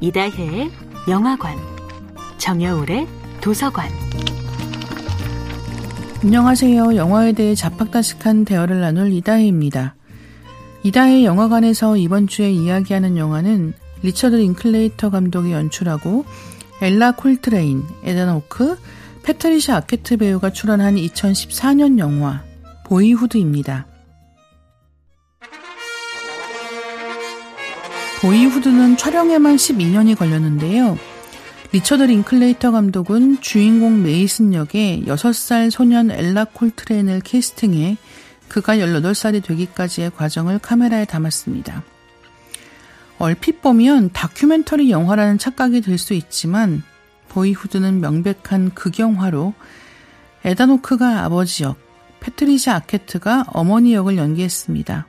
이다혜의 영화관, 정여울의 도서관. 안녕하세요. 영화에 대해 잡학다식한 대화를 나눌 이다혜입니다. 이다혜 영화관에서 이번 주에 이야기하는 영화는 리처드 링클레이터 감독이 연출하고 엘라 콜트레인, 에단 호크, 패트리샤 아케트 배우가 출연한 2014년 영화 보이후드입니다. 보이후드는 촬영에만 12년이 걸렸는데요. 리처드 링클레이터 감독은 주인공 메이슨 역의 6살 소년 엘라 콜트레인을 캐스팅해 그가 18살이 되기까지의 과정을 카메라에 담았습니다. 얼핏 보면 다큐멘터리 영화라는 착각이 들 수 있지만 보이후드는 명백한 극영화로 에단 호크가 아버지 역, 패트리샤 아케트가 어머니 역을 연기했습니다.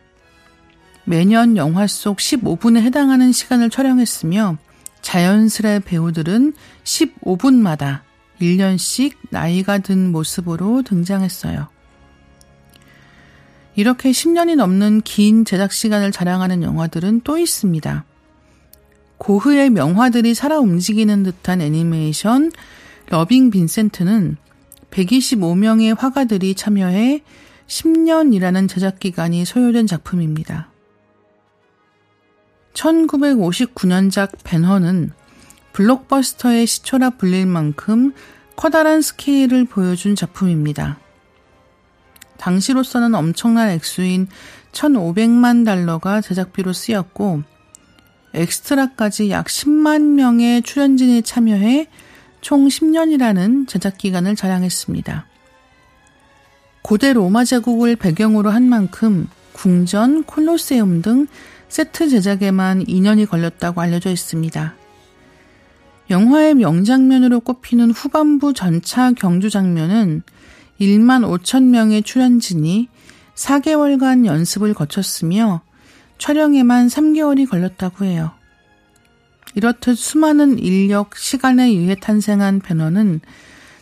매년 영화 속 15분에 해당하는 시간을 촬영했으며 자연스레 배우들은 15분마다 1년씩 나이가 든 모습으로 등장했어요. 이렇게 10년이 넘는 긴 제작 시간을 자랑하는 영화들은 또 있습니다. 고흐의 명화들이 살아 움직이는 듯한 애니메이션 러빙 빈센트는 125명의 화가들이 참여해 10년이라는 제작 기간이 소요된 작품입니다. 1959년작 벤허는 블록버스터의 시초라 불릴 만큼 커다란 스케일을 보여준 작품입니다. 당시로서는 엄청난 액수인 1,500만 달러가 제작비로 쓰였고, 엑스트라까지 약 10만 명의 출연진이 참여해 총 10년이라는 제작 기간을 자랑했습니다. 고대 로마 제국을 배경으로 한 만큼 궁전, 콜로세움 등 세트 제작에만 2년이 걸렸다고 알려져 있습니다. 영화의 명장면으로 꼽히는 후반부 전차 경주 장면은 1만 5천 명의 출연진이 4개월간 연습을 거쳤으며 촬영에만 3개월이 걸렸다고 해요. 이렇듯 수많은 인력, 시간에 의해 탄생한 배너는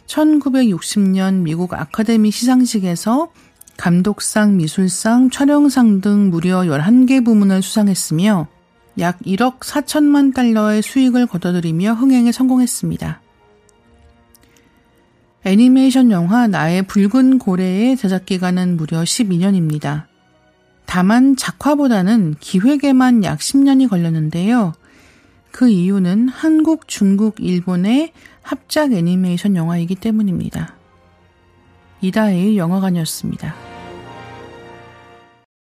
1960년 미국 아카데미 시상식에서 감독상, 미술상, 촬영상 등 무려 11개 부문을 수상했으며 약 1억 4천만 달러의 수익을 거둬들이며 흥행에 성공했습니다. 애니메이션 영화 나의 붉은 고래의 제작 기간은 무려 12년입니다. 다만 작화보다는 기획에만 약 10년이 걸렸는데요. 그 이유는 한국, 중국, 일본의 합작 애니메이션 영화이기 때문입니다. 이다혜의 영화관이었습니다.